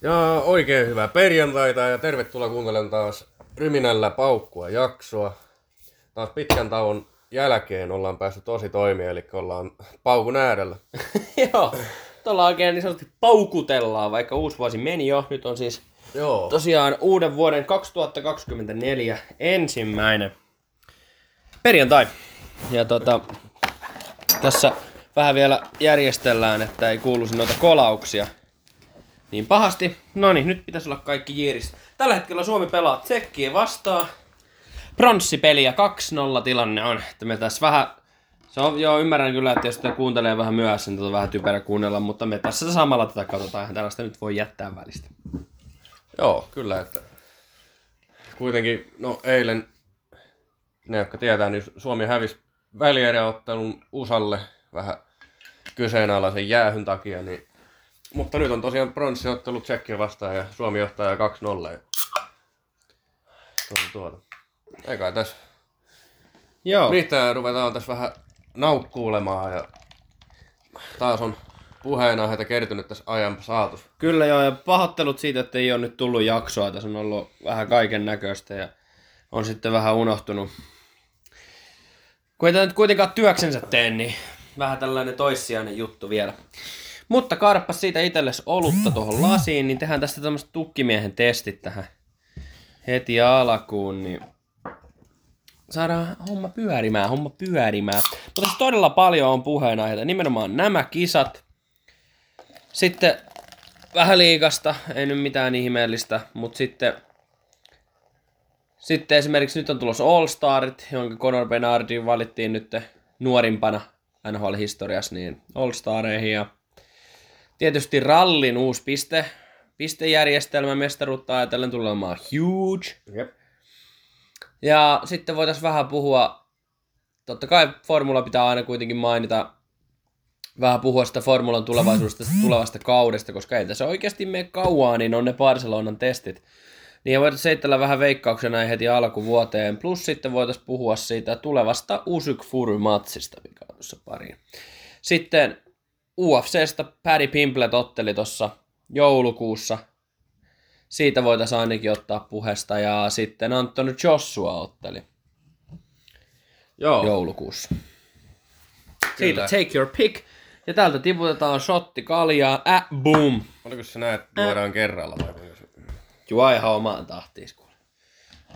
Ja oikein hyvää perjantaita ja tervetuloa kuuntelemaan taas Ryminällä paukkua jaksoa. Taas pitkän tauon jälkeen ollaan päässyt tosi toimia, eli ollaan paukun äärellä. Joo, tuolla oikein niin sanotusti paukutellaan, vaikka uusi vuosi meni jo. Nyt on siis Joo. tosiaan uuden vuoden 2024 ensimmäinen perjantai. Ja tota, tässä vähän vielä järjestellään, että ei kuuluisi noita kolauksia niin pahasti. No niin, nyt pitäisi olla kaikki jiiris. Tällä hetkellä Suomi pelaa Tsekkiä vastaan. Pronssipeliä 2-0 tilanne on. Että me tässä vähän... Se on, joo, ymmärrän kyllä, että jos sitä kuuntelee vähän myöhässä, niin tätä on vähän typerä kuunnella, mutta me tässä samalla tätä katsotaan. Tällaista nyt voi jättää välistä. Joo, kyllä, että kuitenkin, no eilen, ne jotka tietää, niin Suomi hävisi välieräottelun USAlle vähän kyseenalaisen jäähyn takia, niin mutta nyt on tosiaan pronssiottelu Tsekkiä vastaan ja Suomi johtaa 2-0. Ja... Tuota, tuota. Eikä tässä Joo. Riittää, ruvetaan tässä vähän naukkuulemaan ja taas on puheenaiheita kertynyt tässä ajan saatus. Kyllä joo, ja pahoittelut siitä, että ei ole nyt tullut jaksoa. Tässä on ollut vähän kaiken näköistä ja on sitten vähän unohtunut. Kun ei nyt kuitenkaan työksensä tee, niin vähän tällainen toissijainen juttu vielä. Mutta kaadappa siitä itsellesi olutta tuohon lasiin, niin tehdään tästä tämmöiset tukkimiehen testit tähän heti alkuun, niin saadaan homma pyörimään, homma pyörimään. Mutta tässä todella paljon on puheenaiheita, nimenomaan nämä kisat. Sitten vähän liikasta, ei nyt mitään ihmeellistä, mutta sitten sitten esimerkiksi nyt on tulossa All Starit, jonka Conor Bernardin valittiin nyt nuorimpana NHL-historiassa niin All Stareihin. Ja tietysti rallin uusi piste, pistejärjestelmä mestaruutta ajatellen tulee olemaan huge. Jep. Ja sitten voitaisiin vähän puhua, totta kai formula pitää aina kuitenkin mainita, vähän puhua sitä formulan tulevaisuudesta, tulevasta kaudesta, koska ei tässä oikeasti mene kauaa, niin on ne Barcelonan testit. Niin voitaisiin seittellä vähän veikkauksia näin heti alkuvuoteen, plus sitten voitaisiin puhua siitä tulevasta Usyk Fury-matsista, mikä on tuossa pariin. Sitten UFCstä Paddy Pimplet otteli tuossa joulukuussa. Siitä voitaisiin ainakin ottaa puheesta. Ja sitten Anthony Joshua otteli Joo, joulukuussa. Siitä Kyllä. take your pick. Ja täältä tiputetaan shotti kaljaa. Äh, boom. oliko se näin, että juodaan kerralla vai? Juo ihan omaan tahtiin, kuule.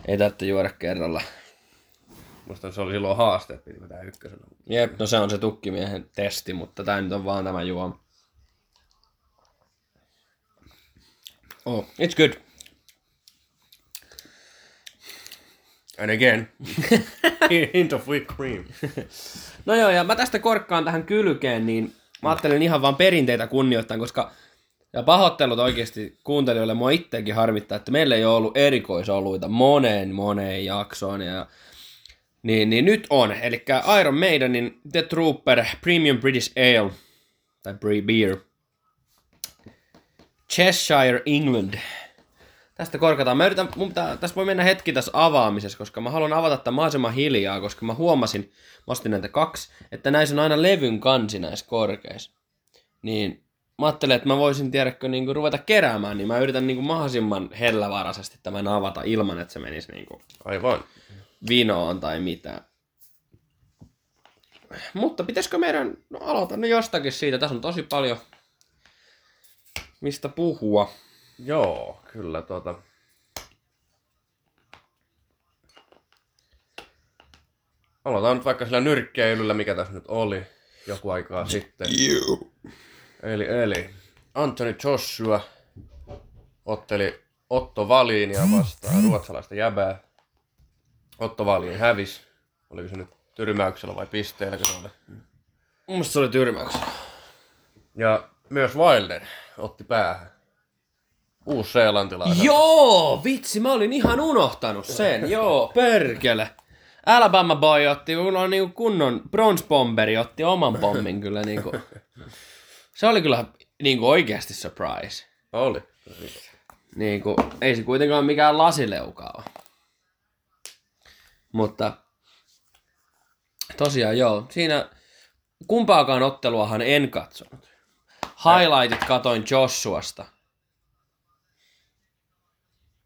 Ei tarvitse juoda kerralla. Musta se oli silloin haaste, että piti vetää ykkösenä. Jep, no se on se tukkimiehen testi, mutta tämä nyt on vaan tämä juoma. Oh, it's good. And again, hint of whipped cream. No joo, ja mä tästä korkkaan tähän kylkeen, niin mä ajattelin ihan vaan perinteitä kunnioittaa, koska ja pahoittelut oikeasti kuuntelijoille, mua itsekin harmittaa, että meillä ei ole ollut erikoisoluita moneen moneen jaksoon. Ja, niin, niin nyt on, eli Iron Maidenin The Trooper Premium British Ale, tai Beer, Cheshire, England. Tästä korkataan. Mä yritän, mun pitää, tässä voi mennä hetki tässä avaamisessa, koska mä haluan avata tämän mahdollisimman hiljaa, koska mä huomasin, mä ostin näitä kaksi, että näissä on aina levyn kansi näissä korkeissa. Niin mä ajattelin, että mä voisin tiedäkö niin ruveta keräämään, niin mä yritän niin mahdollisimman hellävaraisesti tämän avata ilman, että se menisi niin Aivan. Vinoon tai mitään. Mutta pitäisikö meidän, no aloitan nyt jostakin siitä, tässä on tosi paljon mistä puhua. Joo, kyllä tuota. Aloitetaan nyt vaikka sillä nyrkkeilyllä, mikä tässä nyt oli joku aikaa sitten. Eli, eli Anthony Joshua otteli Otto Valiinia vastaan, ruotsalaista jäbää. Otto Valiin hävisi. Oliko se nyt tyrmäyksellä vai pisteellä, se oli? Mun mielestä se oli tyrmäyksellä. Ja myös Wilder otti päähän. Uus-Seelantilainen. Joo, vitsi, mä olin ihan unohtanut sen. Joo, perkele. Alabama Boy otti, kun on niinku kunnon bronze bomberi, otti oman pommin kyllä niinku. Se oli kyllä niinku oikeasti surprise. Oli. Niinku, ei se kuitenkaan mikään lasileuka ole. Mutta tosiaan joo, siinä kumpaakaan otteluahan en katsonut. Highlightit katoin Joshuasta.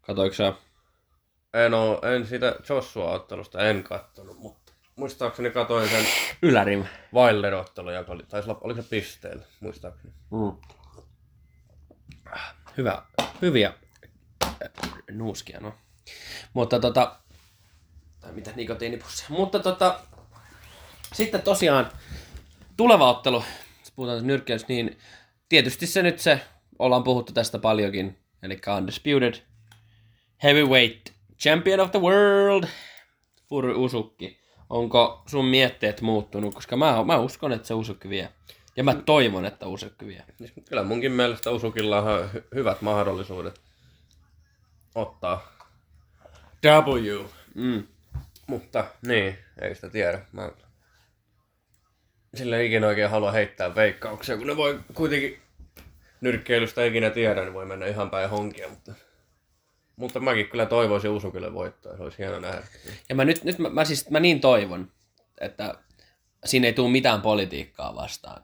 Katoiko sä? En, oo, en sitä Joshua-ottelusta en kattonut, mutta muistaakseni katoin sen Ylärim. Wilder-ottelun, joka oli, taisi olla, oliko se pisteellä, muistaakseni. Mm. Hyvä, hyviä äh, nuuskia, no. Mutta tota, tai mitä nikotiinipusseja. Mutta tota, sitten tosiaan tuleva ottelu, jos puhutaan nyrkkeilystä, niin tietysti se nyt se, ollaan puhuttu tästä paljonkin, eli Undisputed Heavyweight Champion of the World, Furu Usukki. Onko sun mietteet muuttunut, koska mä, mä uskon, että se Usukki vie. Ja mä toivon, että Usukki vie. Siis Kyllä munkin mielestä Usukilla on hyvät mahdollisuudet ottaa W. Mm. Mutta niin, ei sitä tiedä. Mä sille ikinä oikein halua heittää veikkauksia, kun ne voi kuitenkin nyrkkeilystä ei ikinä tiedä, niin voi mennä ihan päin honkia, mutta... Mutta mäkin kyllä toivoisin Usukille voittaa, se olisi hieno nähdä. Ja mä nyt, nyt mä, mä, siis, mä niin toivon, että siinä ei tule mitään politiikkaa vastaan.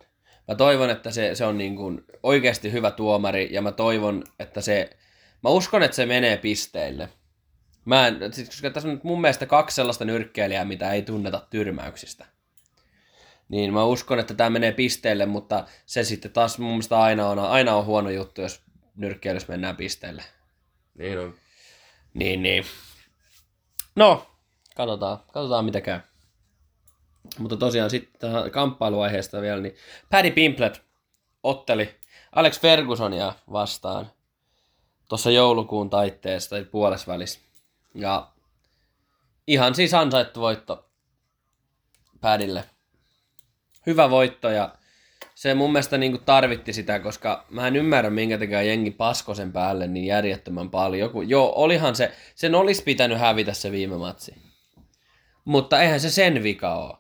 Mä toivon, että se, se on niin kuin oikeasti hyvä tuomari ja mä toivon, että se, mä uskon, että se menee pisteille. Mä en, siis, koska tässä on mun mielestä kaksi sellaista nyrkkeilijää, mitä ei tunneta tyrmäyksistä. Niin mä uskon, että tämä menee pisteille, mutta se sitten taas mun mielestä aina on, aina on huono juttu, jos nyrkkeilyssä mennään pisteille. Niin on. Niin, niin. No, katsotaan, katsotaan mitä käy. Mutta tosiaan sitten tähän kamppailuaiheesta vielä, niin Paddy Pimplet otteli Alex Fergusonia vastaan tuossa joulukuun taitteessa tai puolessa välissä. Ja ihan siis ansaittu voitto Paddylle. Hyvä voitto ja se mun mielestä niin kuin tarvitti sitä, koska mä en ymmärrä, minkä takia jengi pasko sen päälle niin järjettömän paljon. Joku, joo, olihan se, sen olisi pitänyt hävitä se viime matsi. Mutta eihän se sen vika ole.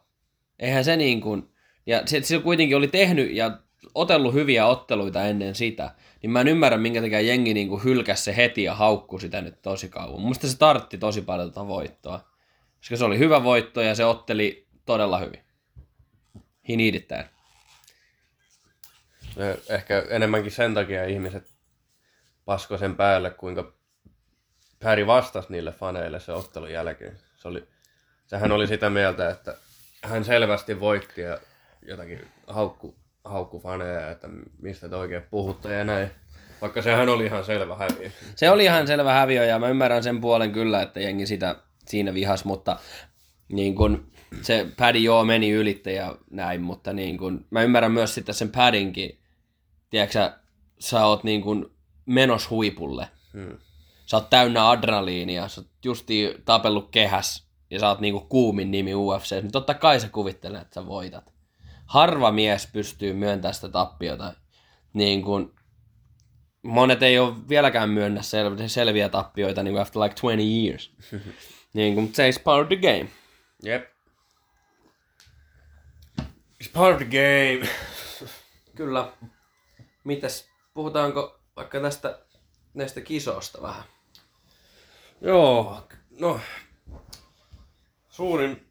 Eihän se niin kuin, ja se, se kuitenkin oli tehnyt ja otellut hyviä otteluita ennen sitä, niin mä en ymmärrä, minkä takia jengi niin kuin hylkäsi se heti ja haukku sitä nyt tosi kauan. Mun se tartti tosi paljon tätä voittoa. Koska se oli hyvä voitto ja se otteli todella hyvin. He needed. Se Ehkä enemmänkin sen takia ihmiset pasko sen päälle, kuinka Päri vastasi niille faneille se ottelun jälkeen. Se oli, sehän oli sitä mieltä, että hän selvästi voitti ja jotakin haukku, haukku faneja, että mistä te oikein puhutte ja näin. Vaikka sehän oli ihan selvä häviö. Se oli ihan selvä häviö ja mä ymmärrän sen puolen kyllä, että jengi sitä siinä vihas, mutta niin kun se pädi joo meni ylitte ja näin, mutta niin kun, mä ymmärrän myös sitten sen pädinkin, tiedätkö sä, sä oot niin kun menos huipulle. Hmm. Sä oot täynnä adrenaliinia, sä oot justi tapellut kehäs ja sä oot niinku kuumin nimi UFC, niin totta kai sä kuvittelet, että sä voitat. Harva mies pystyy myöntämään sitä tappiota. Niin kun, monet ei ole vieläkään myönnä sel- selviä tappioita niin kuin after like 20 years. niin kuin, se is part of the game. Jep. It's part of the game. Kyllä. Mitäs, puhutaanko vaikka tästä näistä kisoista vähän? Joo, no suurin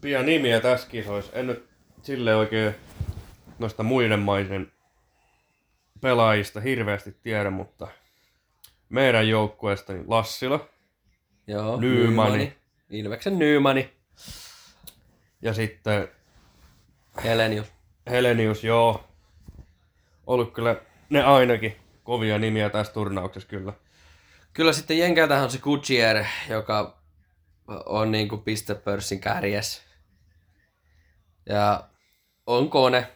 pian nimiä tässä kisoissa. En nyt sille oikein noista muiden maiden pelaajista hirveästi tiedä, mutta meidän joukkueesta niin Lassila Joo, Nymani. Ilveksen Nymani. ja sitten Helenius. Helenius, joo. Ollut kyllä ne ainakin kovia nimiä tässä turnauksessa kyllä. Kyllä sitten Jenkeltähän on se Kutsier, joka on niinku pistepörssin kärjes. Ja on kone.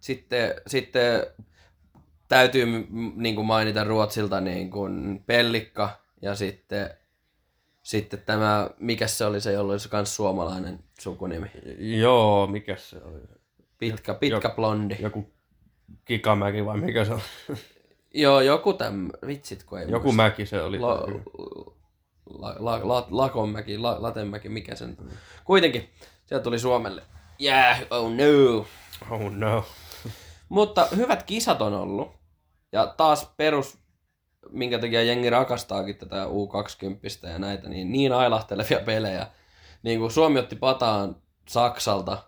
Sitten, sitten täytyy m- niinku mainita Ruotsilta niinku Pellikka ja sitten, sitten tämä, mikä se oli se, jolla oli se kans suomalainen sukunimi. Joo, mikä se oli? Pitkä, pitkä Jok- blondi. Joku Kikamäki vai mikä se on? Joo, joku täm, vitsit kun ei Joku muista. mäki se oli. La, la, la, la, Lakonmäki, la, Latenmäki, mikä sen. Kuitenkin, sieltä tuli Suomelle. Yeah, oh no. Oh no. Mutta hyvät kisat on ollut. Ja taas perus, minkä takia jengi rakastaakin tätä U20 ja näitä, niin niin ailahtelevia pelejä. Niin kuin Suomi otti pataan Saksalta.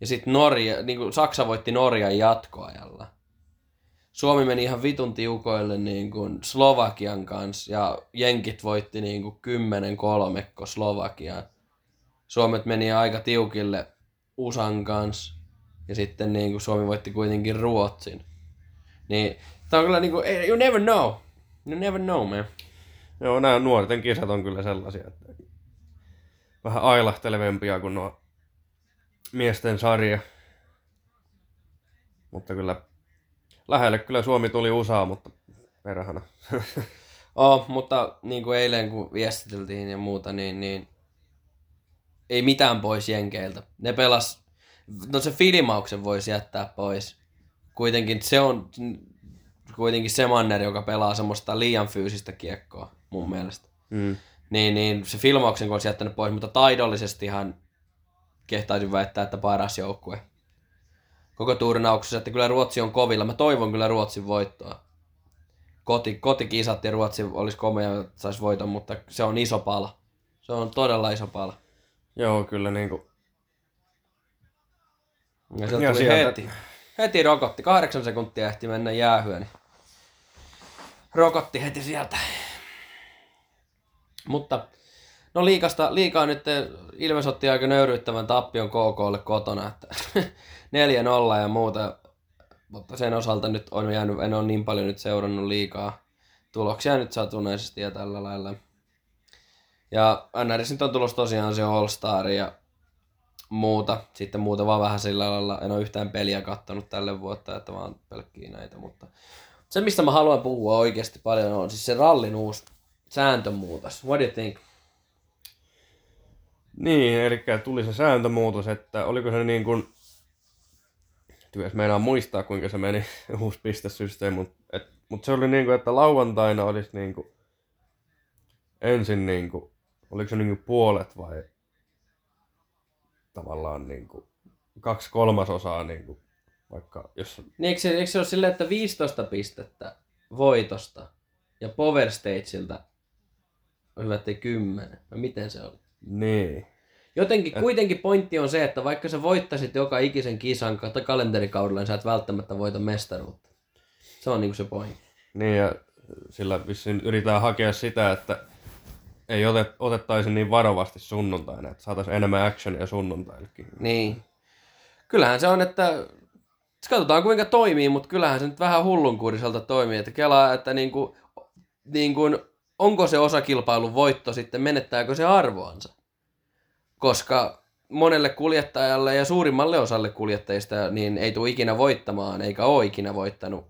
Ja sitten Norja, niin kuin Saksa voitti Norjan jatkoajalla. Suomi meni ihan vitun tiukoille niin kuin Slovakian kanssa ja Jenkit voitti niin kuin 10 kolmekko Slovakiaan. Suomet meni aika tiukille USAn kanssa ja sitten niin kuin Suomi voitti kuitenkin Ruotsin. Niin tää on kyllä niin kuin, you never know. You never know, man. Joo, nämä nuorten kisat on kyllä sellaisia, että vähän ailahtelevempia kuin nuo miesten sarja. Mutta kyllä lähelle kyllä Suomi tuli USA, mutta perhana. Oh, mutta niin kuin eilen kun viestiteltiin ja muuta, niin, niin ei mitään pois Jenkeiltä. Ne pelas, no se filmauksen voisi jättää pois. Kuitenkin se on kuitenkin se manner, joka pelaa semmoista liian fyysistä kiekkoa mun mielestä. Mm. Niin, niin se filmauksen olisi jättänyt pois, mutta taidollisestihan kehtaisin väittää, että paras joukkue. Koko turnauksessa, että kyllä Ruotsi on kovilla. Mä toivon kyllä Ruotsin voittoa. Koti, kotikisat ja Ruotsi olisi komea, että saisi voiton, mutta se on iso pala. Se on todella iso pala. Joo, kyllä niinku... Ja se Ja tuli sieltä- heti. Heti rokotti. Kahdeksan sekuntia ehti mennä jäähyä, niin rokotti heti sieltä. Mutta no liikasta, liikaa nyt Ilves otti aika nöyryyttävän tappion KKlle kotona, että 4-0 ja muuta. Mutta sen osalta nyt on jäänyt, en ole niin paljon nyt seurannut liikaa tuloksia nyt satunnaisesti ja tällä lailla. Ja NRS nyt on tulossa tosiaan se All Star ja muuta. Sitten muuta vaan vähän sillä lailla, en ole yhtään peliä kattonut tälle vuotta, että vaan pelkkiä näitä, mutta se mistä mä haluan puhua oikeasti paljon on siis se rallin uusi sääntömuutos. What do you think? Niin, eli tuli se sääntömuutos, että oliko se niin kuin... Työs meinaa muistaa, kuinka se meni uusi pistesysteemi, mutta mut se oli niin kuin, että lauantaina olisi niin kuin... Ensin niin kuin... Oliko se niin puolet vai... Tavallaan niin kuin... Kaksi kolmasosaa niin kuin... Vaikka jos... Niin eikö se, eikö se ole silleen, että 15 pistettä voitosta ja Power Stageilta on hyvä, ettei 10. Vai miten se oli? Niin. Jotenkin kuitenkin pointti on se, että vaikka sä voittaisit joka ikisen kisan tai kalenterikaudella, niin sä et välttämättä voita mestaruutta. Se on niinku se pointti. Niin ja sillä vissiin yritetään hakea sitä, että ei otet, otettaisi niin varovasti sunnuntaina, että saataisiin enemmän actionia sunnuntaillekin. Niin. Kyllähän se on, että katsotaan kuinka toimii, mutta kyllähän se nyt vähän hullunkuriselta toimii, että kelaa, että niinku, niinku, onko se osakilpailun voitto sitten, menettääkö se arvoansa. Koska monelle kuljettajalle ja suurimmalle osalle kuljettajista niin ei tule ikinä voittamaan, eikä ole ikinä voittanut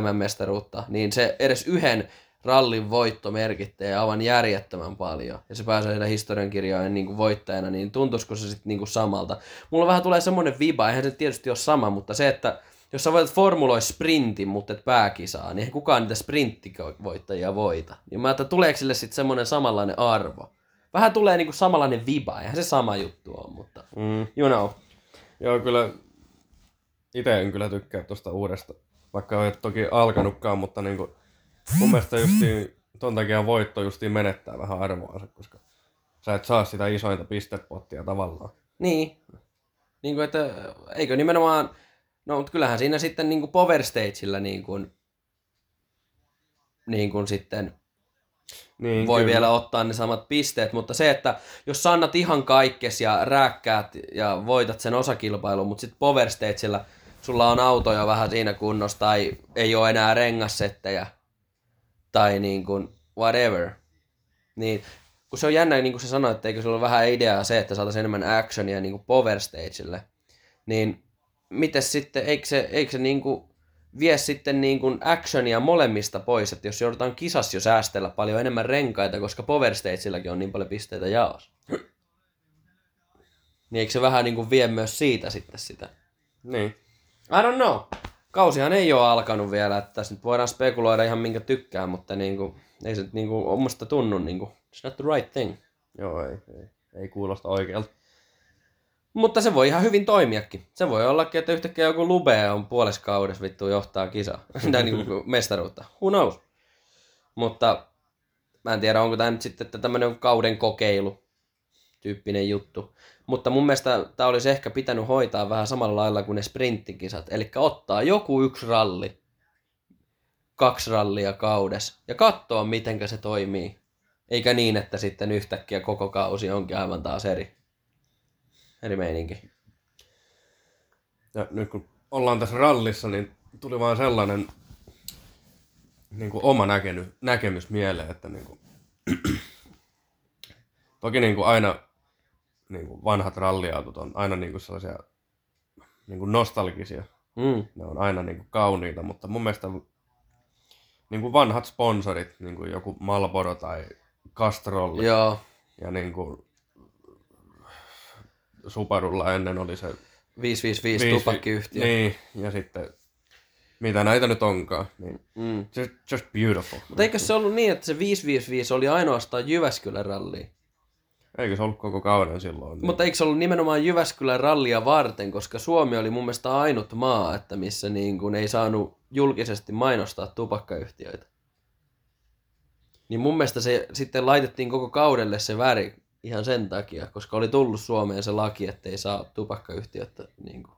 MM-mestaruutta, niin se edes yhden rallin voitto merkittää aivan järjettömän paljon. Ja se pääsee siellä historiankirjojen niin kuin voittajana, niin tuntuisiko se sitten niin kuin samalta. Mulla vähän tulee semmoinen viba, eihän se tietysti ole sama, mutta se, että jos sä voitat formuloi sprintin, mutta et pääkisaa, niin eihän kukaan niitä sprinttivoittajia voita. Niin mä ajattelin, tuleeko sille sitten semmoinen samanlainen arvo. Vähän tulee niinku samanlainen viba, eihän se sama juttu ole, mutta Mm. you know. Joo, kyllä itse en kyllä tykkää tuosta uudesta, vaikka ei toki alkanutkaan, mutta niin kuin, mun mielestä justiin ton takia voitto justiin menettää vähän arvoansa, koska sä et saa sitä isointa pistepottia tavallaan. Niin. Niin kuin, että eikö nimenomaan, no mutta kyllähän siinä sitten niin kuin Power Stageillä niin kuin, niin kuin sitten Niin, voi kyllä. vielä ottaa ne samat pisteet, mutta se, että jos sä annat ihan kaikkes ja rääkkäät ja voitat sen osakilpailun, mutta sitten Power Stageillä sulla on autoja vähän siinä kunnossa tai ei ole enää rengassettejä tai niin kuin whatever, niin kun se on jännä, niin kuin sä sanoit, että eikö sulla ole vähän ideaa se, että saataisiin enemmän actionia niin kuin Power Stageille, niin miten sitten, eikö se, eikö se niin kuin vie sitten niin kuin actionia molemmista pois, että jos joudutaan kisassa jo säästellä paljon enemmän renkaita, koska Power Stageilläkin on niin paljon pisteitä jaos. Niin eikö se vähän niin kuin vie myös siitä sitten sitä? Niin. I don't know. Kausihan ei ole alkanut vielä, että tässä nyt voidaan spekuloida ihan minkä tykkää, mutta niin kuin, ei se nyt niin kuin, omasta tunnu, niin kuin, it's not the right thing. Joo, ei, ei, ei kuulosta oikealta. Mutta se voi ihan hyvin toimiakin. Se voi ollakin, että yhtäkkiä joku Lube on puolessa kaudessa vittu johtaa kisaa. tai niin kuin mestaruutta. Who knows? Mutta mä en tiedä, onko tämä nyt sitten tämmöinen kauden kokeilu tyyppinen juttu. Mutta mun mielestä tämä olisi ehkä pitänyt hoitaa vähän samalla lailla kuin ne sprinttikisat. Eli ottaa joku yksi ralli kaksi rallia kaudessa ja katsoa, miten se toimii. Eikä niin, että sitten yhtäkkiä koko kausi onkin aivan taas eri, eri meininki. Ja nyt kun ollaan tässä rallissa, niin tuli vaan sellainen niin kuin oma näkemys, näkemys mieleen, että niin kuin, toki niin kuin aina niin kuin vanhat ralliautot on aina niin kuin sellaisia niin kuin nostalgisia. Mm. Ne on aina niin kuin kauniita, mutta mun mielestä niin kuin vanhat sponsorit, niin kuin joku Marlboro tai Castrol Joo, ja niin kuin Subarulla ennen oli se 555 viisi- tupakkiyhtiö. Niin, ja sitten mitä näitä nyt onkaan, niin Mm. just, just beautiful. Mutta eikö se ollut niin, että se 555 oli ainoastaan Jyväskylän ralli? Eikö se ollut koko kauden silloin? Niin. Mutta eikö se ollut nimenomaan Jyväskylän rallia varten, koska Suomi oli mun mielestä ainut maa, että missä niin kuin ei saanut julkisesti mainostaa tupakkayhtiöitä. Niin mun mielestä se sitten laitettiin koko kaudelle se väri ihan sen takia, koska oli tullut Suomeen se laki, että ei saa tupakkayhtiötä niin kuin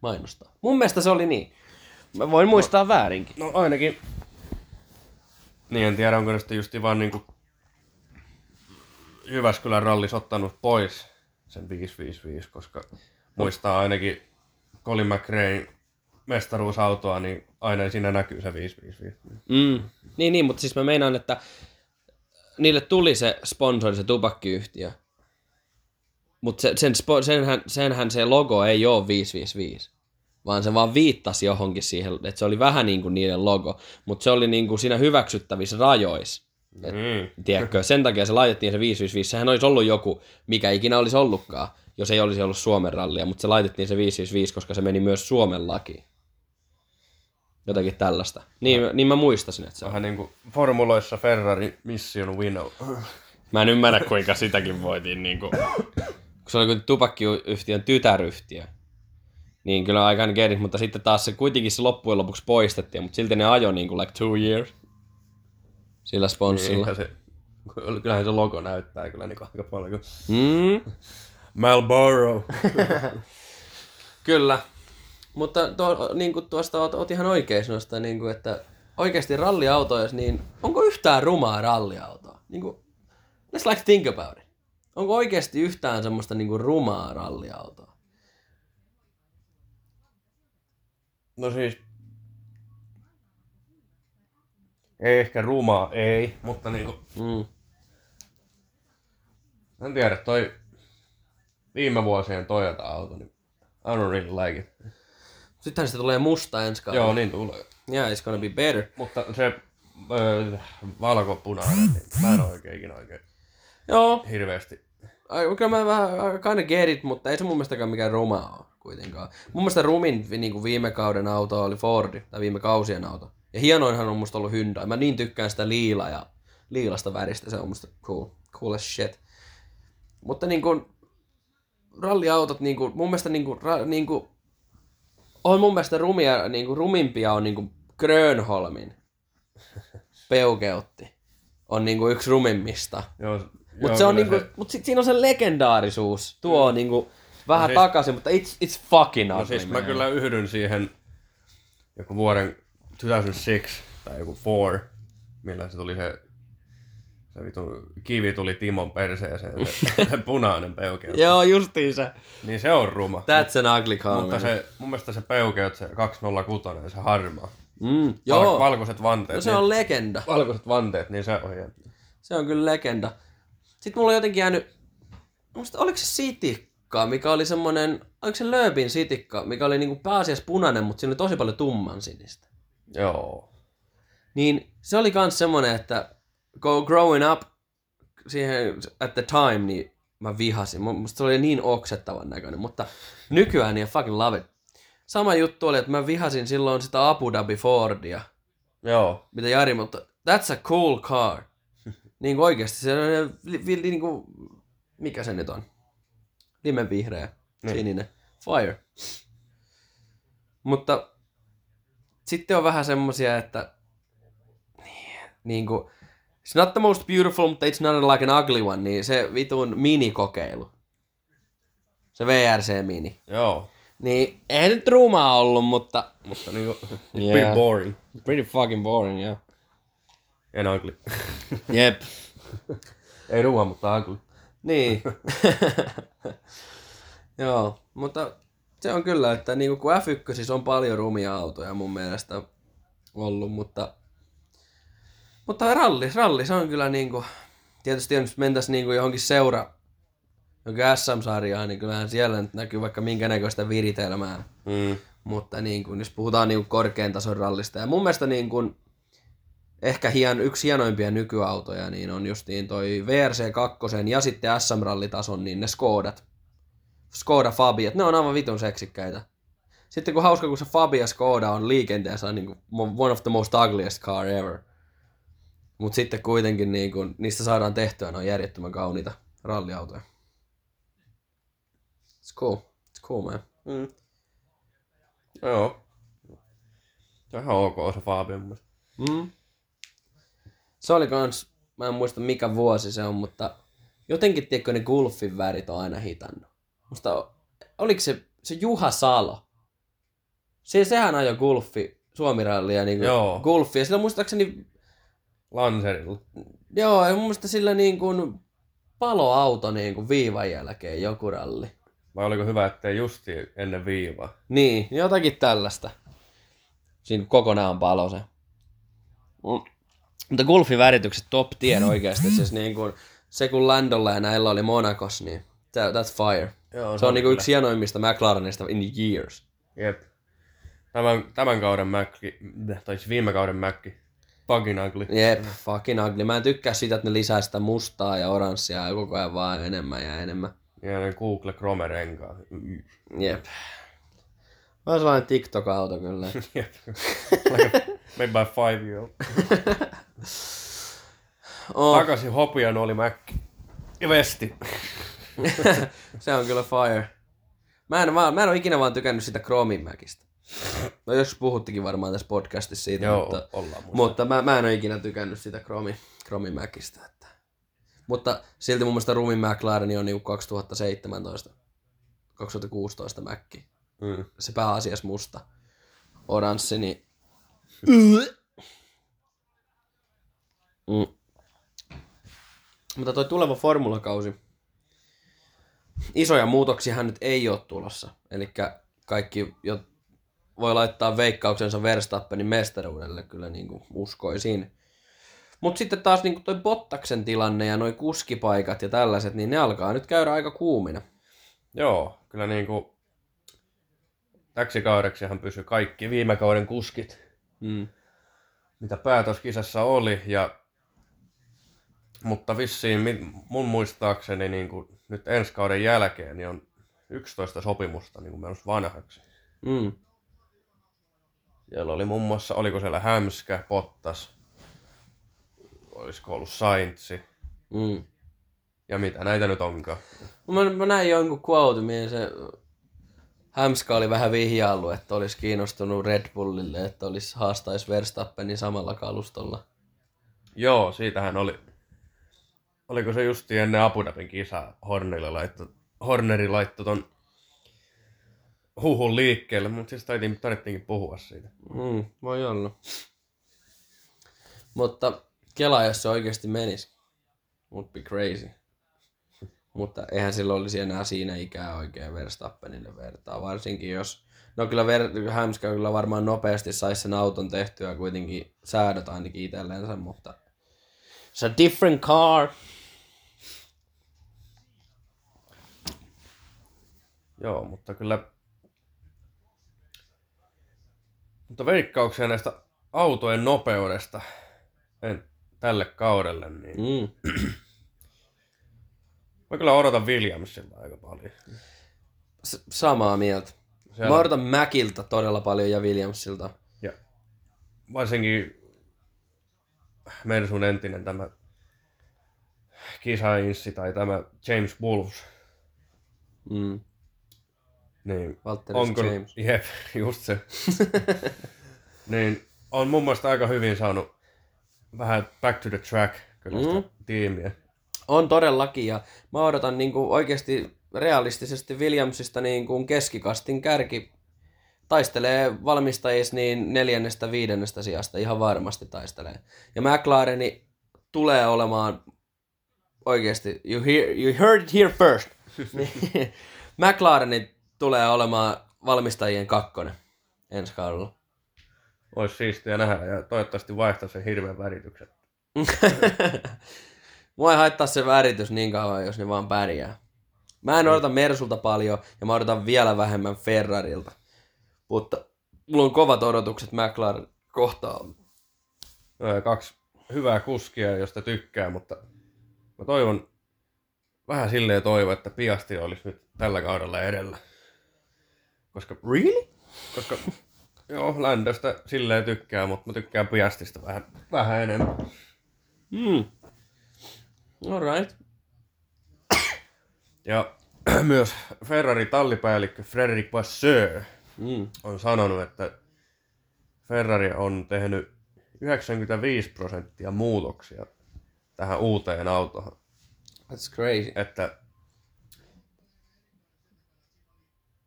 mainostaa. Mun mielestä se oli niin. Mä voin muistaa väärinkin. No ainakin. Niin en tiedä, onko ne sitten just vaan niinku Jyväskylän rallis ottanut pois sen 555, koska muistaa ainakin Colin McRae mestaruusautoa, niin aina siinä näkyy se 555. Mm. Niin, niin, mutta siis mä meinaan, että niille tuli se sponsori, se tupakkiyhtiö. Mutta se, sen, senhän, senhän se logo ei ole 555, vaan se vaan viittasi johonkin siihen, että se oli vähän niin kuin niiden logo, mutta se oli niin kuin siinä hyväksyttävissä rajoissa. Et, Mm. Tiedätkö, sen takia se laitettiin se 555. Sehän olisi ollut joku, mikä ikinä olisi ollutkaan, jos ei olisi ollut Suomen rallia, mutta se laitettiin se 555, koska se meni myös Suomen lakiin. Jotakin tällaista. Niin, niin mä muistasin, että se on. Vähän niinku formuloissa Ferrari Mission Winnow. Mä en ymmärrä, kuinka sitäkin voitiin niinku... Kun se oli tupakkiyhtiön tytäryhtiö. Niin kyllä aika get it, mutta sitten taas se kuitenkin se loppujen lopuksi poistettiin, mutta silti ne ajoi niinku like two years. Sillä sponssilla. Eihän se, kyllähän se logo näyttää kyllä niinku aika paljon. Mm, Marlboro. kyllä. Mutta tuo, niin kuin tuosta oot, oot ihan oikein noista, niin kuin, että oikeasti ralliautoja, niin onko yhtään rumaa ralliautoa? Niin kuin, let's like think about it. Onko oikeasti yhtään semmoista niin kuin rumaa ralliautoa? No siis... Ei ehkä rumaa, ei, mutta niinku... Mm. En tiedä, toi viime vuosien Toyota-auto, niin I don't really like it. Sittenhän se tulee musta ensi kaudella. Joo, niin tulee. Yeah, it's gonna be better. Mutta se öö, valkopunainen, niin mä en oo oikein ikinä oikein Joo, hirveästi. ai, kyllä mä vähän kinda get it, mutta ei se mun mielestäkään mikään ruma ole kuitenkaan. Mun mielestä rumin niin kuin viime kauden auto oli Fordi, tai viime kausien auto. Ja hienoinhan on musta ollut Hyundai. Mä niin tykkään sitä liila ja liilasta väristä, se on musta cool. Cool as shit. Mutta niin kuin, ralliautot, niin kuin, mun mielestä niin kuin, ra, niin kuin, on mun mielestä rumia, niin kuin, rumimpia on niin kuin Grönholmin peukeutti. On niin kuin yksi rumimmista. Joo, Mutta se on niinku, mut sit siinä on se legendaarisuus. Tuo on niinku vähän siis- takaisin, mutta it's, it's fucking No ugly, siis mä kyllä yhdyn siihen joku vuoden 2006 tai joku 4, millä se tuli se, se vitu, kivi tuli Timon perseeseen, se, se punainen peukeut. Joo, justiin se. Niin se on ruma. That's an ugly car, Mutta se, mun mielestä se peukeut, se 206, se harmaa. Mm, Val- joo, valkoiset vanteet. no se niin, on legenda. Valkoiset vanteet, niin se on hieno. Se on kyllä legenda. Sitten mulla on jotenkin jäänyt, musta, oliko se sitikka, mikä oli semmonen, oliko se Lööpin sitikka, mikä oli niinku pääasiassa punainen, mutta siinä oli tosi paljon tumman sinistä. Joo. Niin se oli kans semmonen, että go growing up siihen at the time, niin mä vihasin. Mu- Musta se oli niin oksettavan näköinen, mutta nykyään niin fucking love it. Sama juttu oli, että mä vihasin silloin sitä Abu Dhabi Fordia, Joo. mitä Jari, mutta that's a cool car. niin kuin oikeasti, se on niin kuin, mikä se nyt on? Limenvihreä, Niin. sininen, fire. Mutta sitten on vähän semmosia, että niin kuin, it's not the most beautiful, mutta it's not like an ugly one, niin se vitun minikokeilu. Se VRC-mini. Joo. Niin, ei nyt rumaa ollut, mutta Mutta niinku, it's Yeah. yeah. boring. Pretty fucking boring, yeah. En ugly. Jep. Ei ruoan, mutta ugly. Niin. Joo, mutta se on kyllä, että niinku kun F1 on paljon rumia autoja mun mielestä ollut, mutta mutta ralli, ralli se on kyllä niinku, tietysti jos mentäisiin niinku johonkin seura, johonkin SM-sarjaan, niin kyllähän siellä nyt näkyy vaikka minkä näköistä viritelmää. Mm. Mutta niin kuin, jos puhutaan niin kuin korkean tason rallista. Ja mun mielestä niin kuin, ehkä hien, yksi hienoimpia nykyautoja niin on justiin toi VRC2 ja sitten SM-rallitason, niin ne Skodat. Skoda Fabiat, ne on aivan vitun seksikkäitä. Sitten kun hauska, kun se Fabia Skoda on liikenteessä on niin kuin one of the most ugliest car ever. Mutta sitten kuitenkin niin kuin, niistä saadaan tehtyä, ne on järjettömän kauniita ralliautoja. It's cool. It's cool, man. Mm. Joo. Se on ihan ok se Fabio mun. Mm. Se oli kans, mä en muista mikä vuosi se on, mutta jotenkin tiedätkö ne Gulfin värit on aina hitannut. Musta, oliko se, se Juha Salo? Se, sehän ajoi Gulfi, Suomirallia niin Joo. Gulfi, ja sillä muistaakseni, Lancerilla. joo, ja mun mielestä sillä niin kuin paloauto niin kuin viivan jälkeen joku ralli. Vai oliko hyvä, ettei justi ennen viivaa? Niin, jotakin tällaista. Siinä kokonaan palo se. Mm. Mutta Gulfin väritykset top tier oikeasti. siis niin kuin, se kun Landolla ja näillä oli Monakos, niin that's fire. Joo, Se on niin kuin yksi hienoimmista McLarenista in years. Jep. Tämän, tämän kauden Mäkki, tai siis viime kauden Mäkki. Fucking ugly. Jep, fucking ugly. Mä en tykkää siitä, että ne lisää sitä mustaa ja oranssia ja koko ajan vaan enemmän ja enemmän. Ja ne Google Chrome renkaa. Jep. Mä oon sellainen TikTok-auto kyllä. Jep. Like Made by five year old. Oh, Takaisin hopian oli Mäkki. Ja vesti. Se on kyllä fire. Mä en, vaan, mä en ole ikinä vaan tykännyt sitä Chromin Macista. No jos puhuttikin varmaan tässä podcastissa siitä, Joo, mutta, ollaan musta. mutta mä, mä en ole ikinä tykännyt sitä Chromi, Chromin Macista. Että. Mutta silti mun mielestä Rumin McLaren on niinku 2017, 2016 Mäkki. Mm. Se pääasiassa musta. Oranssi, niin... Mm. Mutta toi tuleva formulakausi, isoja muutoksia nyt ei ole tulossa. Eli kaikki jo voi laittaa veikkauksensa Verstappenin mestaruudelle, kyllä niin kuin uskoisin. Mutta sitten taas niin kuin toi Bottaksen tilanne ja noi kuskipaikat ja tällaiset, niin ne alkaa nyt käydä aika kuumina. Joo, kyllä niinku täksi kaudeksihan pysyi kaikki viime kauden kuskit, Mm. mitä päätöskisassa oli. Ja, mutta vissiin mun muistaakseni niinku, nyt ensi kauden jälkeen niin on 11 sopimusta niin menossa vanhaksi. Mm. Siellä oli muun muassa, oliko siellä Hämskä, Pottas, olisiko ollut Saintsi Mm. ja mitä näitä nyt onkaan. Mä, mä näin jonkun quote, mihin se Hämska oli vähän vihjaillut, että olisi kiinnostunut Red Bullille, että olisi haastaisi Verstappenin samalla kalustolla. Joo, siitähän oli. Oliko se justi ennen Abu Dhabin kisaa Hornerille laitto, Horneri laittoi ton huhun liikkeelle, mutta siis taitiin, tarvittiinkin puhua siitä. Mm, voi olla. Mutta Kela, jos se oikeasti menisi, would be crazy. Mutta eihän sillä olisi enää siinä ikää oikein Verstappenille vertaa, varsinkin jos... No kyllä Ver- Hämskä kyllä varmaan nopeasti saisi sen auton tehtyä kuitenkin säädöt ainakin itsellensä, mutta... It's a different car. Joo, mutta kyllä... Mutta veikkauksia näistä autojen nopeudesta en, tälle kaudelle, niin Mm. mä kyllä odotan Williamsilta aika paljon. S- samaa mieltä. Siellä- Mä odotan Mäkiltä todella paljon ja Williamsilta. Ja varsinkin meidän sun entinen tämä kisainssi tai tämä James Wolves, Mm. Niin Valtteri onko, James. jep, just se, niin on mun mielestä aika hyvin saanut vähän back to the track kyllä Mm. tiimiä. On todellakin ja mä odotan niin kuin oikeasti realistisesti Williamsista niin kuin keskikastin kärki taistelee valmistajissa niin neljännestä viidennestä sijasta ihan varmasti taistelee. Ja McLareni tulee olemaan oikeasti, you, hear, you heard it here first. McLareni tulee olemaan valmistajien kakkonen ensi kaudella. Olisi siistiä nähdä ja toivottavasti vaihtaa sen hirveän värityksen. Mua ei haittaa se väritys niin kauan, jos ne vaan pärjää. Mä en odota Mersulta paljon ja mä odotan vielä vähemmän Ferrarilta. Mutta mulla on kovat odotukset McLaren kohtaan. Kaksi hyvää kuskia, josta tykkää, mutta mä toivon, vähän silleen toivon, että Piasti olisi nyt tällä kaudella edellä. Koska, Really? koska joo, Ländöstä silleen tykkää, mutta mä tykkään Piastista vähän, vähän enemmän. Mm. Alright. Ja myös Ferrari tallipäällikkö Frederic Vasseur Mm. on sanonut, että Ferrari on tehnyt 95 prosenttia muutoksia tähän uuteen autoon. That's crazy. Että,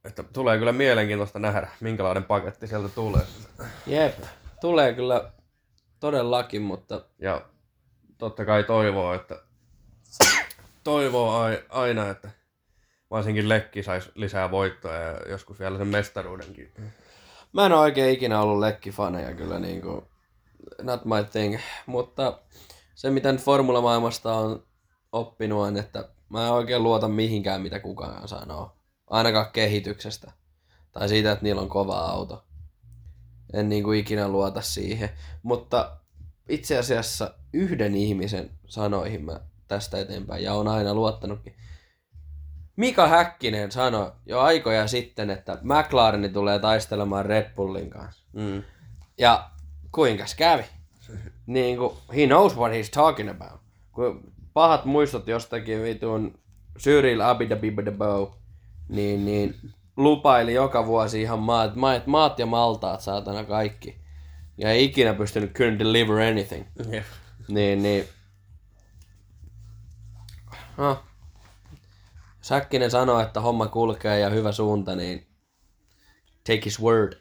että tulee kyllä mielenkiintoista nähdä, minkälainen paketti sieltä tulee. Jep. Tulee kyllä todellakin, mutta Ja totta kai toivoo, että toivoo ai- aina, että varsinkin Lekki saisi lisää voittoja ja joskus vielä sen mestaruudenkin. mä en ole oikein ikinä ollut lekkifaneja kyllä niinku, not my thing. Mutta se mitä nyt formulamaailmasta on oppinut on, että mä en oikein luota mihinkään mitä kukaan sanoo. Ainakaan kehityksestä. Tai siitä, että niillä on kova auto. En niinku ikinä luota siihen. Mutta itse asiassa yhden ihmisen sanoihin mä tästä eteenpäin ja on aina luottanutkin. Mika Häkkinen sanoi jo aikoja sitten, että McLaren tulee taistelemaan Red Bullin kanssa. Mm. Ja kuinkas kävi? Niin kuin, he knows what he's talking about. Kun pahat muistot jostakin vitun Cyril Abidabibadabo, niin, niin lupaili joka vuosi ihan maat, maat, maat ja maltaat, saatana kaikki. Ja ei ikinä pystynyt couldn't deliver anything. Jep. Niin, niin. No. Säkkinen sanoo, että homma kulkee ja hyvä suunta, niin take his word.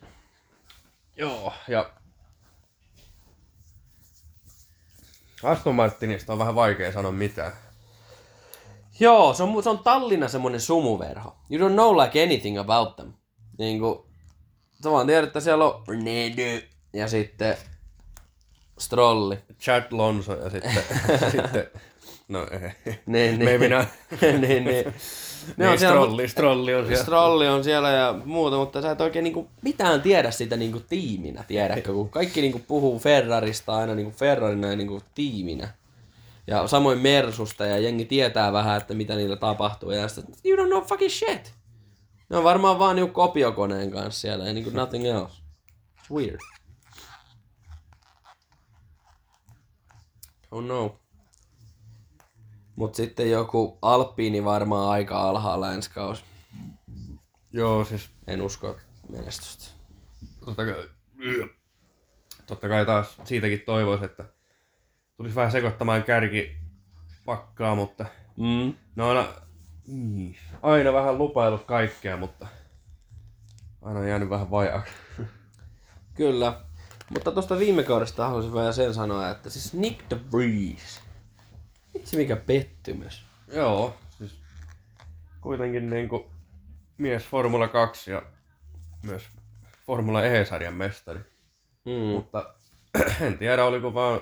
Joo, ja Aston Martinista on vähän vaikea sanoa mitään. Joo, se on, se on Tallinna semmonen sumuverho. You don't know like anything about them. Niinku, sä vaan tiedät, että siellä on Nedy ja sitten Strolli. Chad Lonso ja sitten, sitten no ei. Niin, niin. Maybe not. niin, niin. Ne Niin, on siellä, strolli, strolli on siellä. Strolli on siellä ja muuta, mutta sä et oikein niinku mitään tiedä sitä niinku tiiminä, tiedätkö? Kun kaikki niinku puhuu Ferrarista aina niinku Ferrarina ja niinku tiiminä. Ja samoin Mersusta ja jengi tietää vähän, että mitä niillä tapahtuu. Ja sitten, you don't know fucking shit. Ne on varmaan vaan niinku kopiokoneen kanssa siellä ja niinku nothing else. It's weird. Oh no. Mut sitten joku Alppiini varmaan aika alhaalla ensi kausi. Joo, siis En usko menestystä. totta kai, totta kai taas siitäkin toivoisi, että tulisi vähän sekoittamaan kärki pakkaa, mutta Mm. no aina, niin, aina vähän lupailut kaikkea, mutta aina on jäänyt vähän vajaaksi. Kyllä. Mutta tuosta viime kaudesta haluaisin vielä sen sanoa, että siis Nick de Vries. Vitsi mikä pettymys. Joo, siis kuitenkin niinku mies Formula 2 ja myös Formula E-sarjan mestari. Mm. Mutta en tiedä, oliko vaan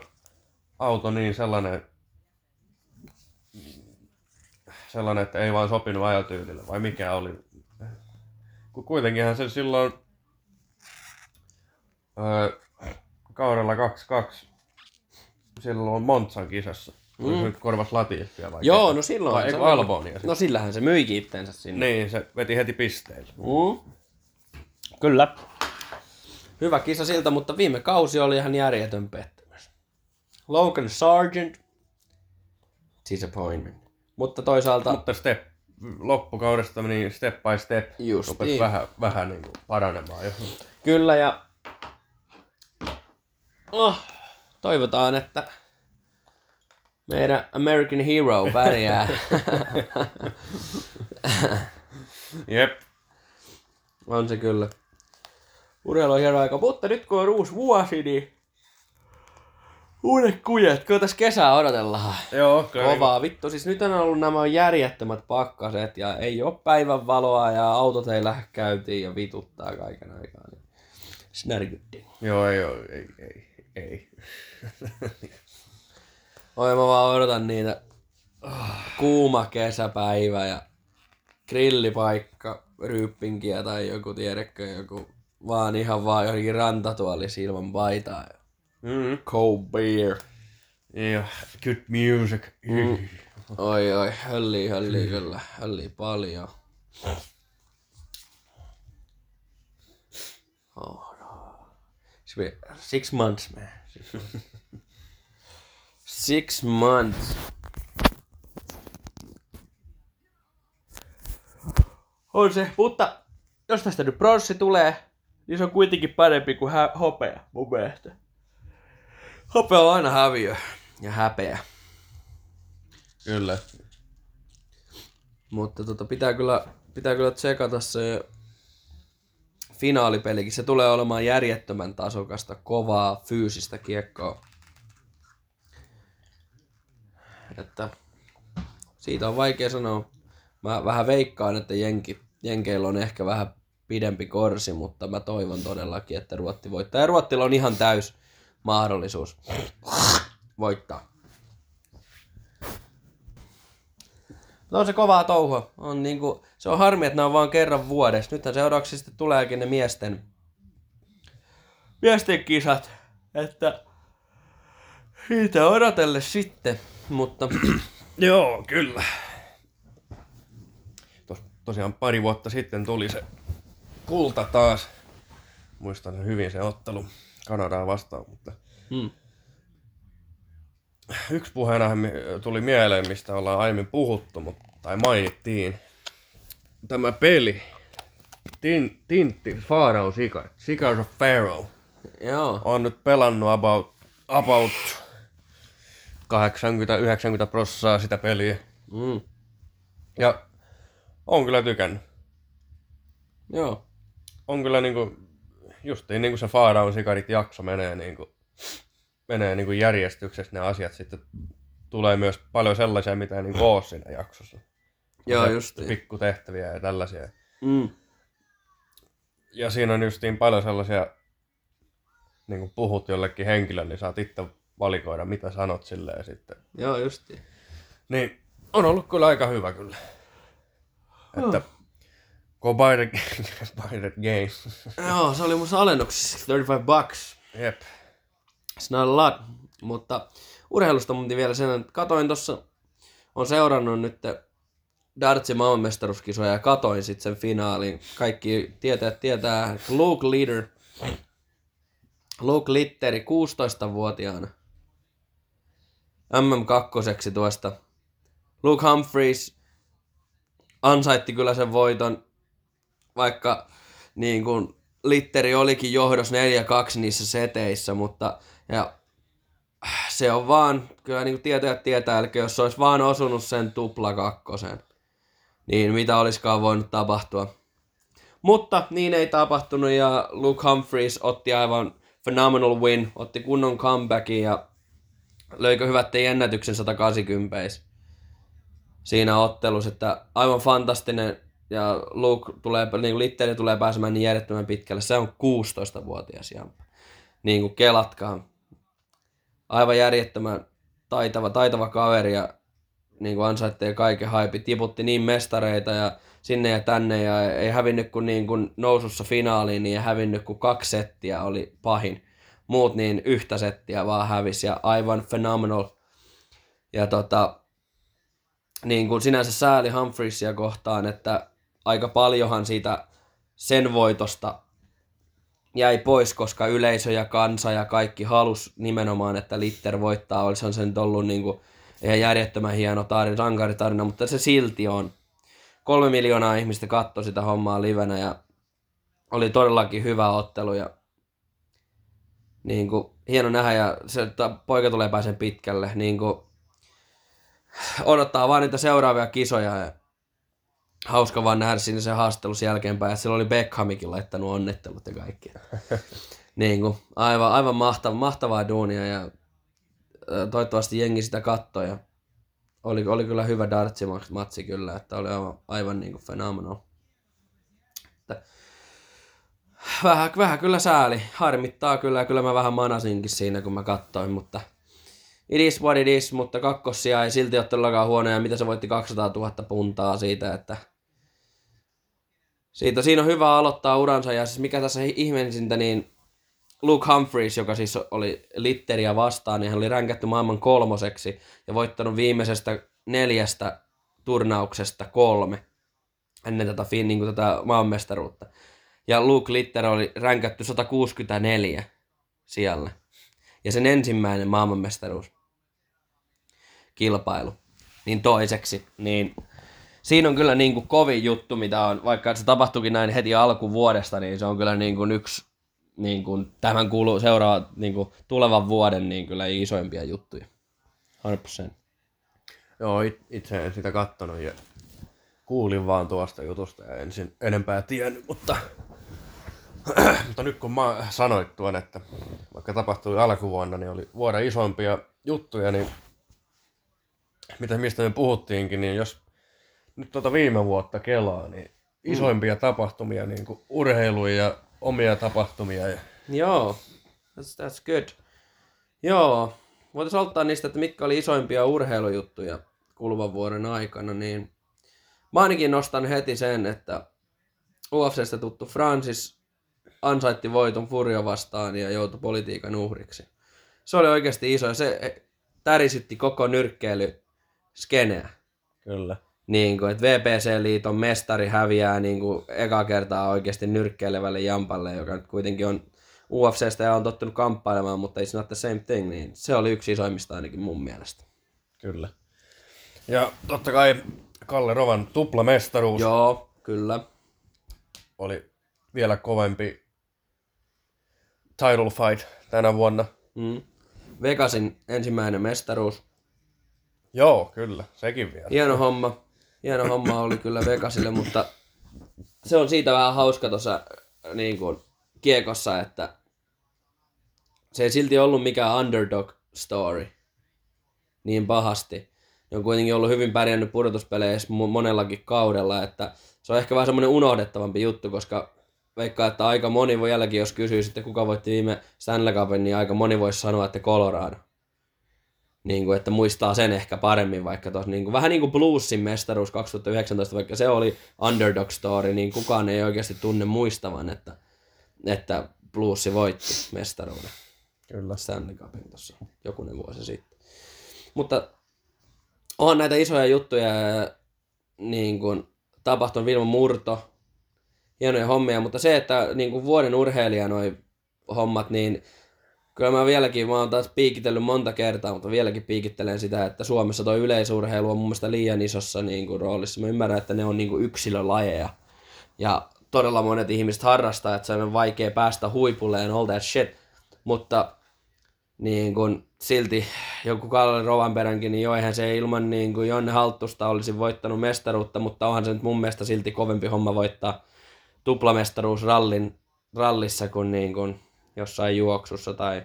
auto niin sellainen, sellainen, että ei vaan sopinut ajotyylille, vai mikä oli. Kun kuitenkinhan se silloin öö, kaudella 2-2 silloin Montsan kisassa. Mm. Nyt korvas Latiffia vai Joo, ketä? no silloin. Vai, se Albonia No sillähän se myikin itteensä sinne. Niin, se veti heti pisteillä. Mm. Kyllä. Hyvä kisa siltä, mutta viime kausi oli ihan järjetön pettymys. Logan Sargent. Disappointment. Mutta toisaalta... Mutta step, loppukaudesta meni step by step. Justiin. Rupesi vähän, vähän niin kuin paranemaan. Jo. Kyllä ja... Oh, toivotaan, että meidän American Hero pärjää. Jep. On se kyllä. Urheilu on hieno aika, mutta nyt kun on uusi vuosi, niin uudet kujet, kun tässä kesää odotellaan. Joo, kyllä. Kovaa vittu, siis nyt on ollut nämä järjettömät pakkaset ja ei ole päivän valoa ja autot ei lähde käyntiin ja vituttaa kaiken aikaa. Niin snärkytti. Joo, ei, oo, ei, ei, ei. Oi mä vaan odotan niitä kuuma kesäpäivä ja grillipaikka, ryyppinkiä tai joku, tiedätkö, joku vaan ihan vaan johonkin rantatuolissa ilman paitaa. Mm. Cold beer. Ja good music. Mm. Oi oi, höllii, höllii kyllä, höllii paljon. Oh, no. Six months, man. Six months. On se, mutta jos tästä nyt pronssi tulee, niin se on kuitenkin parempi kuin hopea, mun mielestä. Hopea on aina häviö ja häpeä. Kyllä. Mutta tota, pitää, kyllä, pitää kyllä tsekata se finaalipelikin. Se tulee olemaan järjettömän tasokasta, kovaa, fyysistä kiekkoa. Että siitä on vaikea sanoa. Mä vähän veikkaan, että Jenki, Jenkeillä on ehkä vähän pidempi korsi, mutta mä toivon todellakin, että Ruotti voittaa. Ja Ruottilla on ihan täys mahdollisuus voittaa. No on se kovaa touhua. On niinku, se on harmi, että ne on vaan kerran vuodessa. Nythän seuraavaksi sitten tuleekin ne miesten, miesten kisat. Että siitä odotelle sitten. Mutta Joo, kyllä. Tos, tosiaan pari vuotta sitten tuli se kulta taas. Muistan hyvin se ottelu Kanadaa vastaan, mutta hmm. yksi puheena tuli mieleen, mistä ollaan aiemmin puhuttu, mutta, tai mainittiin. Tämä peli. Tin, Tintti, Pharaoh Sika, Scars of Pharaoh, joo. on nyt pelannut about, about 80-90 prossaa sitä peliä. Mm. Ja on kyllä tykännyt. Joo. On kyllä niinku, justiin niinku se Pharaoh Sikarit jakso menee niinku, menee niinku järjestyksessä ne asiat sitten tulee myös paljon sellaisia, mitä ei niinku oo siinä jaksossa. Joo, justiin. Pikkutehtäviä ja tällaisia. Mm. Ja siinä on justiin paljon sellaisia, niin kun puhut jollekin henkilölle, niin saat itse valikoida, mitä sanot sille ja sitten. Joo, justiin. Niin, on ollut kyllä aika hyvä kyllä. Että, go buy the, buy the game. Joo, se oli mun alennuksessa 35 bucks. Jep. It's not a lot. Mutta urheilusta mun piti vielä sen, että katoin tossa, on seurannut nyt Dartsin maailmanmestaruuskisoja ja katoin sitten sen finaalin. Kaikki tietää, tietää, Luke Leader, Luke Litteri 16-vuotiaana MM2 tuosta. Luke Humphreys ansaitti kyllä sen voiton, vaikka niin kuin Litteri olikin johdos 4-2 niissä seteissä, mutta ja se on vaan, kyllä niin kuin tietäjät tietää, eli jos olisi vaan osunut sen tupla kakkosen, niin mitä olisikaan voinut tapahtua. Mutta niin ei tapahtunut ja Luke Humphreys otti aivan phenomenal win, otti kunnon comebackin ja löikö hyvät ennätyksen 180 siinä ottelussa, että aivan fantastinen ja Luke tulee, niin Litteri tulee pääsemään niin järjettömän pitkälle. Se on 16-vuotias jamppa. Niin kuin kelatkaa. Aivan järjettömän taitava, taitava kaveri ja niin kuin ansaittee kaiken haipi. Tiputti niin mestareita ja sinne ja tänne ja ei hävinnyt kuin, niin kuin nousussa finaaliin, niin ei hävinnyt kuin kaksi settiä oli pahin. Muut niin yhtä settiä vaan hävisi ja aivan phenomenal. Ja tota, niin kuin sinänsä sääli Humphreysia kohtaan, että aika paljonhan siitä sen voitosta jäi pois, koska yleisö ja kansa ja kaikki halus nimenomaan, että Litter voittaa. Olisihan se nyt ollut niin kuin, ihan järjettömän hieno tarina, rankaritarina, mutta se silti on. Kolme miljoonaa ihmistä katsoi sitä hommaa livenä ja oli todellakin hyvä ottelu ja niin kuin, hieno nähdä ja se, että poika tulee pääsen pitkälle. Niin kuin, odottaa vaan niitä seuraavia kisoja ja hauska vaan nähdä siinä se haastattelus jälkeenpäin, että sillä oli Beckhamikin laittanut onnittelut ja kaikki. niin kuin, aivan, aivan mahtava, mahtavaa duunia ja toivottavasti jengi sitä kattoi ja oli, oli kyllä hyvä dartsi-matsi kyllä, että oli aivan, aivan niin kuin phenomenal. Että vähän, vähän kyllä sääli. Harmittaa kyllä, kyllä mä vähän manasinkin siinä, kun mä katsoin, mutta it is what it is, mutta kakkossia ei silti ole todellakaan huonoja, mitä se voitti 200 000 puntaa siitä, että siitä, siinä on hyvä aloittaa uransa, ja siis mikä tässä ihmeellisintä, niin Luke Humphreys, joka siis oli Litteriä vastaan, niin hän oli ränkätty maailman kolmoseksi ja voittanut viimeisestä neljästä turnauksesta kolme ennen tätä, niin kuin tätä maanmestaruutta. Ja Luke Litter oli ränkätty 164 siellä. Ja sen ensimmäinen maailmanmestaruus kilpailu. Niin toiseksi, niin siinä on kyllä niin kuin kovin juttu, mitä on, vaikka se tapahtuikin näin heti alkuvuodesta, niin se on kyllä niin kuin yksi niin kuin, tämän kuuluu seuraa niin kuin, tulevan vuoden niin kyllä isoimpia juttuja. 100%. Joo, itse en sitä kattonut ja kuulin vaan tuosta jutusta ja ensin enempää tiennyt, mutta, mutta nyt kun mä sanoit tuon, että vaikka tapahtui alkuvuonna, niin oli vuoden isompia juttuja, niin mitä mistä me puhuttiinkin, niin jos nyt tuota viime vuotta kelaa, niin isoimpia mm. tapahtumia, niin kuin urheilu ja omia tapahtumia. Ja... Joo, that's, that's good. Joo, voitaisiin aloittaa niistä, että mitkä oli isoimpia urheilujuttuja kuluvan vuoden aikana, niin mä ainakin nostan heti sen, että UFCstä tuttu Francis ansaitti voiton Furio vastaan ja joutui politiikan uhriksi. Se oli oikeasti iso ja se tärisytti koko nyrkkeily skeneä. Kyllä. Niin kuin, että VPC-liiton mestari häviää niin kuin eka kertaa oikeasti nyrkkeilevälle Jampalle, joka nyt kuitenkin on UFCstä ja on tottunut kamppailemaan, mutta it's not the same thing, niin se oli yksi isoimmista ainakin mun mielestä. Kyllä. Ja totta kai Kalle Rovan tuplamestaruus. Joo, kyllä. Oli vielä kovempi title fight tänä vuonna. Mm. Vegasin ensimmäinen mestaruus. Joo, kyllä, sekin vielä. Hieno homma hieno homma oli kyllä Vegasille, mutta se on siitä vähän hauska tuossa niin kuin, kiekossa, että se ei silti ollut mikään underdog story niin pahasti. Ne on kuitenkin ollut hyvin pärjännyt pudotuspeleissä monellakin kaudella, että se on ehkä vähän semmoinen unohdettavampi juttu, koska veikkaa, että aika moni voi jälläkin, jos kysyy sitten kuka voitti viime Stanley Cupin, niin aika moni voisi sanoa, että Colorado niin kuin, että muistaa sen ehkä paremmin, vaikka tos, niin kuin, vähän niin kuin Bluesin mestaruus 2019, vaikka se oli underdog story, niin kukaan ei oikeasti tunne muistavan, että, että Bluesi voitti mestaruuden. Kyllä. Stanley Cupin tuossa jokunen vuosi sitten. Mutta on näitä isoja juttuja niin kuin, tapahtunut Vilma Murto, hienoja hommia, mutta se, että niin kuin vuoden urheilija noi hommat, niin Kyllä mä vieläkin, mä oon taas piikitellyt monta kertaa, mutta vieläkin piikittelen sitä, että Suomessa tuo yleisurheilu on mun mielestä liian isossa niin kuin, roolissa. Mä ymmärrän, että ne on niin kuin yksilölajeja. Ja todella monet ihmiset harrastaa, että se on vaikea päästä huipulle and all that shit. Mutta niin kuin, silti joku Kalle Rovanperänkin, niin jo eihän se ilman niin kuin Jonne Halttusta olisi voittanut mestaruutta, mutta onhan se nyt mun mielestä silti kovempi homma voittaa tuplamestaruus rallin, rallissa kuin, niin kuin jossain juoksussa tai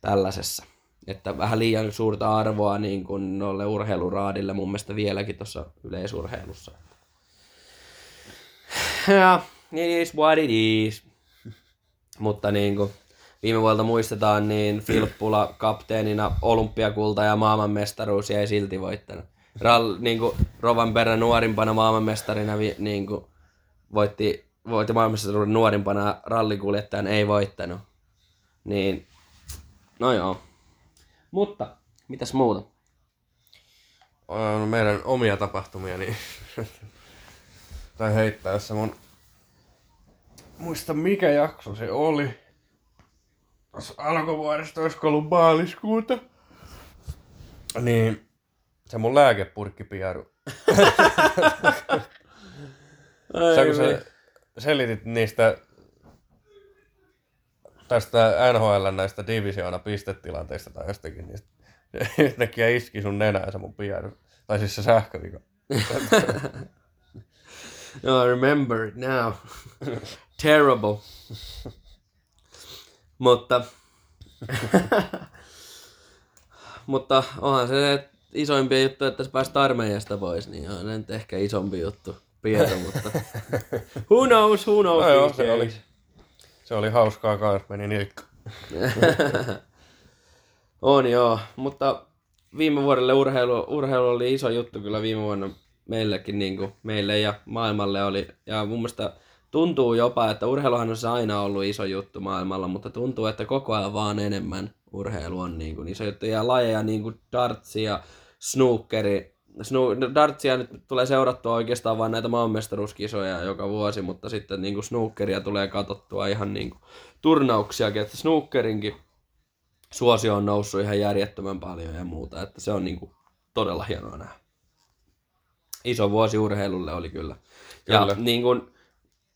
tällaisessa. Että vähän liian suurta arvoa niin kuin noille urheiluraadille mun mielestä vieläkin tuossa yleisurheilussa. Ja, it is what it is. Mutta niin kuin viime vuodelta muistetaan, niin Filppula kapteenina olympiakulta ja maailmanmestaruus ei silti voittanut. Rall, niin kuin perä nuorimpana maailmanmestarina niin kuin voitti voitti maailmassa nuorimpana rallikuljettajan ei voittanut. Niin, no joo. Mutta, mitäs muuta? On meidän omia tapahtumia, niin... tai heittäessä mun... Muista mikä jakso se oli. Tuossa alkuvuodesta, olisiko ollut maaliskuuta. Niin, se mun lääkepurkkipiaru. se, se, selitit niistä tästä NHL näistä divisioona pistetilanteista tai jostakin, niin yhtäkkiä iski sun nenään se mun pieni. Tai siis se sähkövika. no, I remember it now. Terrible. Mutta, mutta onhan se isoimpia juttuja, että se pääsi armeijasta pois, niin on nyt ehkä isompi juttu. Pietro, mutta who knows, who knows. No joo, se oli, se oli hauskaa kans, meni nilkka. On joo, mutta viime vuodelle urheilu, urheilu oli iso juttu kyllä viime vuonna meillekin, niin kuin meille ja maailmalle oli. Ja mun mielestä tuntuu jopa, että urheiluhan on se aina ollut iso juttu maailmalla, mutta tuntuu, että koko ajan vaan enemmän urheilu on niin kuin iso juttu. Ja lajeja niin kuin dartsi ja snookeri. Snu, dartsia nyt tulee seurattua oikeastaan vain näitä maanmestaruuskisoja joka vuosi, mutta sitten niin kuin snookeria tulee katsottua ihan niin kuin turnauksiakin, että snookerinkin suosio on noussut ihan järjettömän paljon ja muuta, että se on niinku todella hienoa nähdä. Iso vuosi urheilulle oli kyllä. Ja Kyllä. niin kun,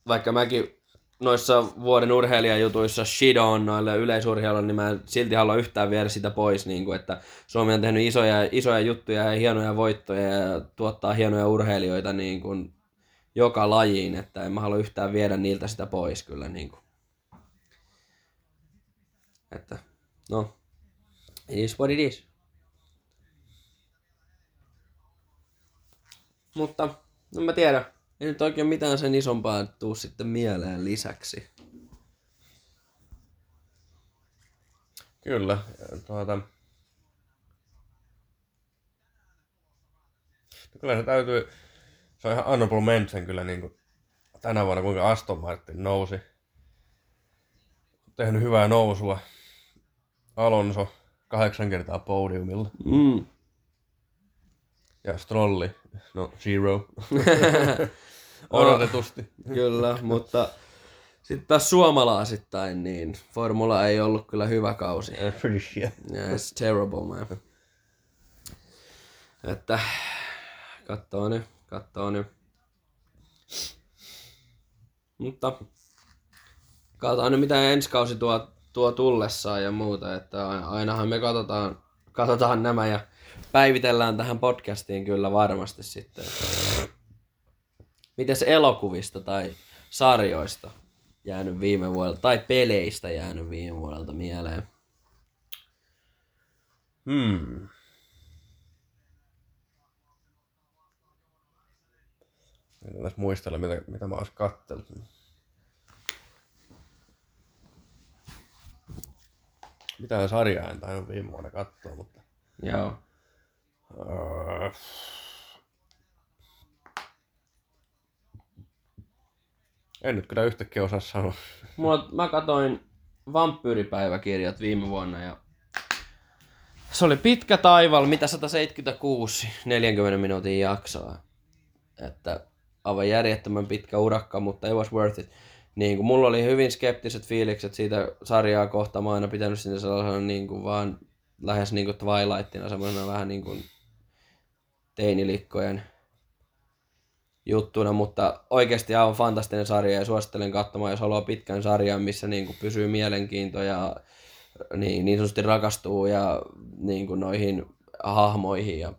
vaikka mäkin noissa vuoden urheilijajutuissa shit on noille yleisurheilulle, niin mä silti halua yhtään viedä sitä pois, niin kuin, että Suomi on tehnyt isoja, isoja juttuja ja hienoja voittoja ja tuottaa hienoja urheilijoita niin kuin joka lajiin, että en mä halua yhtään viedä niiltä sitä pois kyllä. Niin kuin. Että no, it is what it is. Mutta, en mä tiedä. Ei nyt oikein mitään sen isompaa tuu sitten mieleen lisäksi. Kyllä. Tuota... Kyllä se täytyy, se on ihan honorable mention kyllä niin kuin tänä vuonna, kuinka Aston Martin nousi. Tehnyt hyvää nousua. Alonso kahdeksan kertaa podiumilla. Mm. Ja Strolli, no zero. Odotetusti. Kyllä, mutta sitten taas suomalaisittain, niin Formula ei ollut kyllä hyvä kausi. Pretty shit. Yeah, it's terrible, man. Että kattoo nyt, kattoo nyt. Mutta katsotaan nyt mitä ensi kausi tuo, tuo tullessaan ja muuta, että ainahan me katsotaan, katsotaan nämä ja päivitellään tähän podcastiin kyllä varmasti sitten. Mites elokuvista tai sarjoista jäänyt viime vuodelta, tai peleistä jäänyt viime vuodelta mieleen? Hmm. En edes muistella, mitä, mitä mä ois kattellut. Mitään sarjaa en tainnut viime vuonna katsoa, mutta... Joo. Öö, en nyt kyllä yhtäkkiä osaa sanoa. Mulla, mä katoin vampyyripäiväkirjat viime vuonna ja se oli pitkä taival, mitä 176, 40 minuutin jaksoa. Että aivan järjettömän pitkä urakka, mutta it was worth it. Niin kuin mulla oli hyvin skeptiset fiilikset siitä sarjaa kohtaan. Mä aina pitänyt sinne sellaisena niin kuin vaan lähes niin kuin Twilightina, semmoisena vähän niin kuin teinilikkojen juttuna, mutta oikeasti aivan fantastinen sarja ja suosittelen katsomaan, jos haluaa pitkän sarjan, missä niin kuin pysyy mielenkiinto ja niin, niin sanotusti rakastuu ja niin kuin noihin hahmoihin ja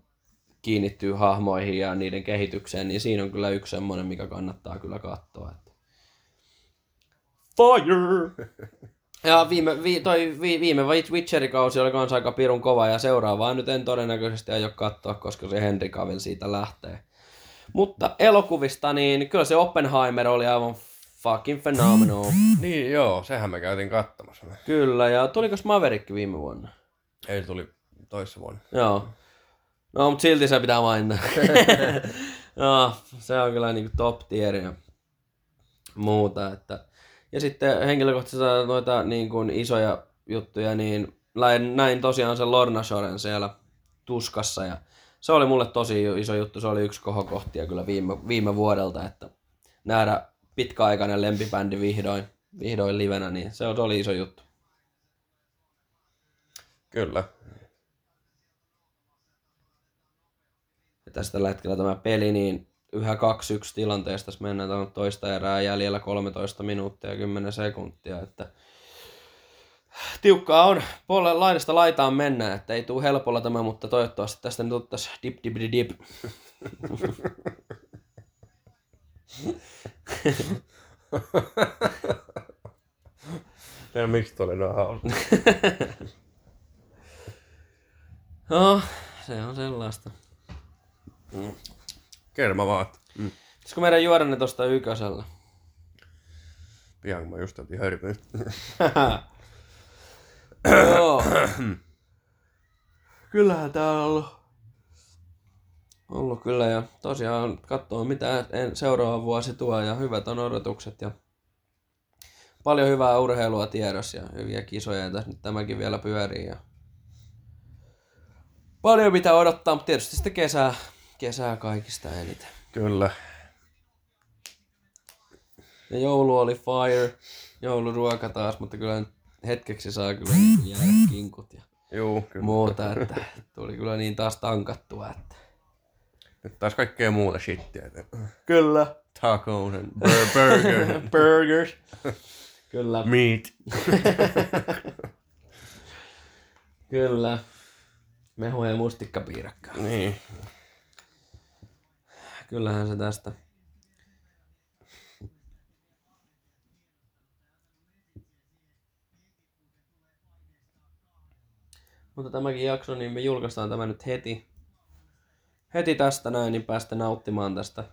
kiinnittyy hahmoihin ja niiden kehitykseen, niin siinä on kyllä yksi semmoinen, mikä kannattaa kyllä katsoa. Että... Fire! Ja viime, vi, toi, vi, viime Witcherikausi oli kans aika pirun kova ja seuraavaa nyt en todennäköisesti aio katsoa, koska se Henry Cavill siitä lähtee. Mutta elokuvista, niin kyllä se Oppenheimer oli aivan fucking phenomenal. Niin joo, sehän me käytiin katsomassa. Kyllä, ja tuliko Maverick viime vuonna? Ei tuli toissa vuonna. Joo. No, mutta silti se pitää mainita. no, se on kyllä niinku top tier ja muuta. Että. Ja sitten henkilökohtaisesti noita niin kuin isoja juttuja, niin näin, tosiaan se Lorna Shoren siellä tuskassa ja se oli mulle tosi iso juttu, se oli yksi kohokohtia kyllä viime, viime vuodelta, että nähdä pitkäaikainen lempibändi vihdoin, vihdoin livenä, niin se, oli iso juttu. Kyllä. Ja tästä tällä hetkellä tämä peli, niin yhä 2-1 tilanteesta tässä mennään, toista erää jäljellä 13 minuuttia ja 10 sekuntia, että tiukkaa on puolelle laidasta laitaan mennä, että ei tule helpolla tämä, mutta toivottavasti tästä nyt ottaisi dip dip dip dip. Ja miksi toi oli noin hauska? No, se on sellaista. Kerma vaan. Mm. Pitäisikö meidän juoda ne tosta ykkösellä? Pian kun mä just otin hörpyn. Joo. Kyllähän tää on ollut. Ollut kyllä ja tosiaan katsoo mitä en, seuraava vuosi tuo ja hyvät on odotukset ja paljon hyvää urheilua tiedossa ja hyviä kisoja ja tässä nyt tämäkin vielä pyörii ja paljon mitä odottaa, mutta tietysti sitten kesää, kesää kaikista eniten. Kyllä. Ja joulu oli fire, jouluruoka taas, mutta kyllä nyt hetkeksi saa kyllä jäädä kinkut ja Juu, kyllä. muuta, että tuli kyllä niin taas tankattua, että Nyt taas kaikkea muuta shittiä. että Kyllä. Tacos and bur- burger Burgers. Kyllä. meat. Kyllä. Mehu ja mustikkapiirakkaa. niin. Kyllähän se tästä. Mutta tämäkin jakso, niin me julkaistaan tämä nyt heti. Heti tästä näin, niin päästä nauttimaan tästä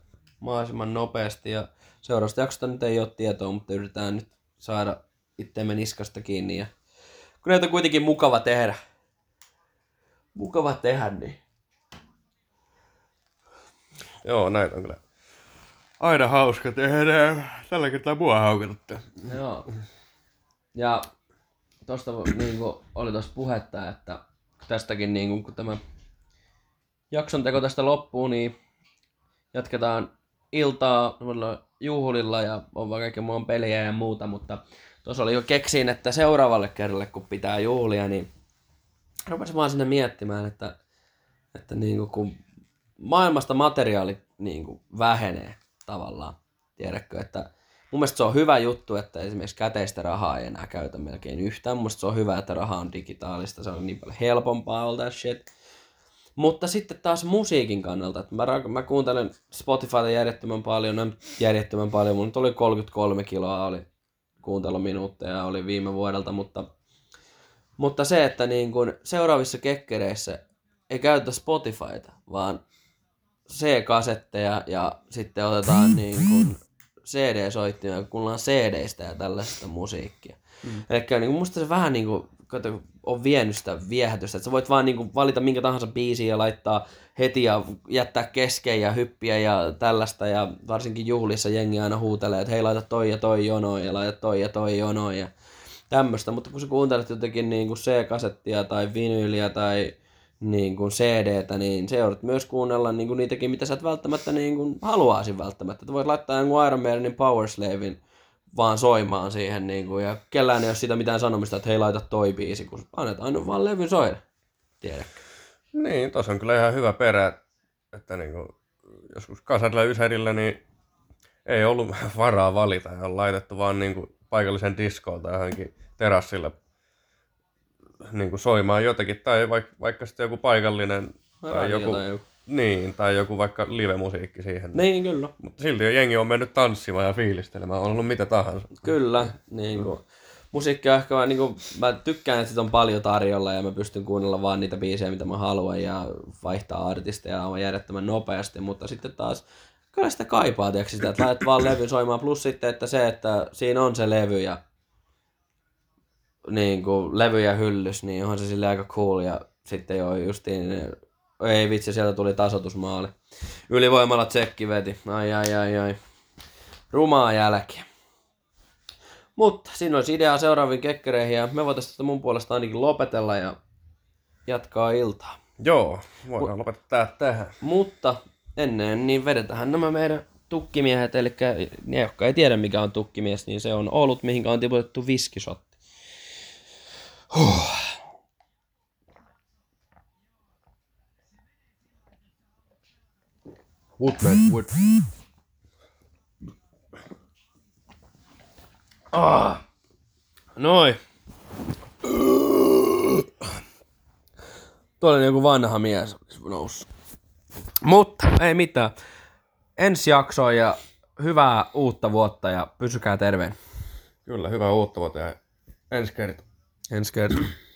mahdollisimman nopeasti. Ja seuraavasta jaksosta nyt ei ole tietoa, mutta yritetään nyt saada itteemme niskasta kiinni. Ja kun näitä on kuitenkin mukava tehdä. Mukava tehdä, niin Joo, näitä on kyllä aina hauska tehdä. Tällä kertaa mua haukattu. Joo. Ja tuosta niin oli tuossa puhetta, että tästäkin niin kuin, kun tämä jakson teko tästä loppuu, niin jatketaan iltaa juhlilla ja on vaan kaiken muun peliä ja muuta, mutta tuossa oli jo keksiin, että seuraavalle kerralle kun pitää juhlia, niin rupesin vaan sinne miettimään, että, että niin kuin, kun maailmasta materiaali niin kuin vähenee tavallaan, tiedätkö, että mun mielestä se on hyvä juttu, että esimerkiksi käteistä rahaa ei enää käytä melkein yhtään. Mun mielestä se on hyvä, että raha on digitaalista, se on niin paljon helpompaa all that shit. Mutta sitten taas musiikin kannalta, että mä, mä kuuntelen Spotifyta järjettömän paljon, järjettömän paljon, mun oli 33 kiloa oli kuunteluminuutteja oli viime vuodelta, mutta, mutta se, että niin kun seuraavissa kekkereissä ei käytetä Spotifyta, vaan C-kasetteja ja sitten otetaan niin CD-soittimia, kuunnellaan CD-stä ja tällaista musiikkia. Mm. Eli niin musta se vähän niin kuin, kato, on vienyt sitä viehätystä, että sä voit vaan niin kuin valita minkä tahansa biisin ja laittaa heti ja jättää kesken ja hyppiä ja tällaista ja varsinkin juhlissa jengi aina huutelee, että hei laita toi ja toi jonoin ja laita toi ja toi jonoin ja tämmöistä, mutta kun sä kuuntelet jotenkin niin kuin C-kasettia tai vinyyliä tai niin kuin CD-tä, niin se joudut myös kuunnella niin kuin niitäkin, mitä sä et välttämättä niin kuin haluaisin välttämättä. Voit laittaa jonkun Iron Maidenin Power Slavein vaan soimaan siihen, niin kuin, ja kellään ei ole siitä mitään sanomista, että hei laita toi biisi, kun annetaan nyt vaan levy soida. Tiedätkö? Niin, tossa on kyllä ihan hyvä perä, että niinku, joskus kasarilla Ysärillä niin ei ollut varaa valita ja on laitettu vaan niinku paikallisen diskoon tai johonkin terassille niinku soimaan jotakin, tai vaikka, vaikka sitten joku paikallinen tai Radio joku, tai joku. niin, tai joku vaikka live-musiikki siihen. Niin, kyllä. Mutta silti jo jengi on mennyt tanssimaan ja fiilistelemään, on ollut mitä tahansa. Kyllä, niin kuin, musiikki on ehkä vaan, niin kuin, mä tykkään, että sit on paljon tarjolla ja mä pystyn kuunnella vaan niitä biisejä, mitä mä haluan ja vaihtaa artisteja on järjettömän nopeasti, mutta sitten taas kyllä sitä kaipaa, tiedätkö, sitä, että laitat vaan levyn soimaan, plus sitten, että se, että siinä on se levy ja niin kuin, levy ja hyllys, niin onhan se sille aika cool ja sitten joo justiin, ei vitsi, sieltä tuli tasotusmaali. Ylivoimalla tsekki veti, ai ai ai ai. Rumaa jälkeä. Mutta siinä olisi ideaa seuraaviin kekkereihin ja me voitaisiin tästä mun puolesta ainakin lopetella ja jatkaa iltaa. Joo, voidaan lopettaa tää tähän. Mutta ennen niin vedetään nämä meidän tukkimiehet, eli ne, jotka ei tiedä mikä on tukkimies, niin se on olut, mihin on tiputettu viskisotti. Huh. Woodman, wood. Ah. Noin. Tuolla joku vanha mies noussut. Mutta ei mitään. Ensi jaksoon ja hyvää uutta vuotta ja pysykää terveen. Kyllä, hyvää uutta vuotta ja ensi kertaa. Ensi kertaa.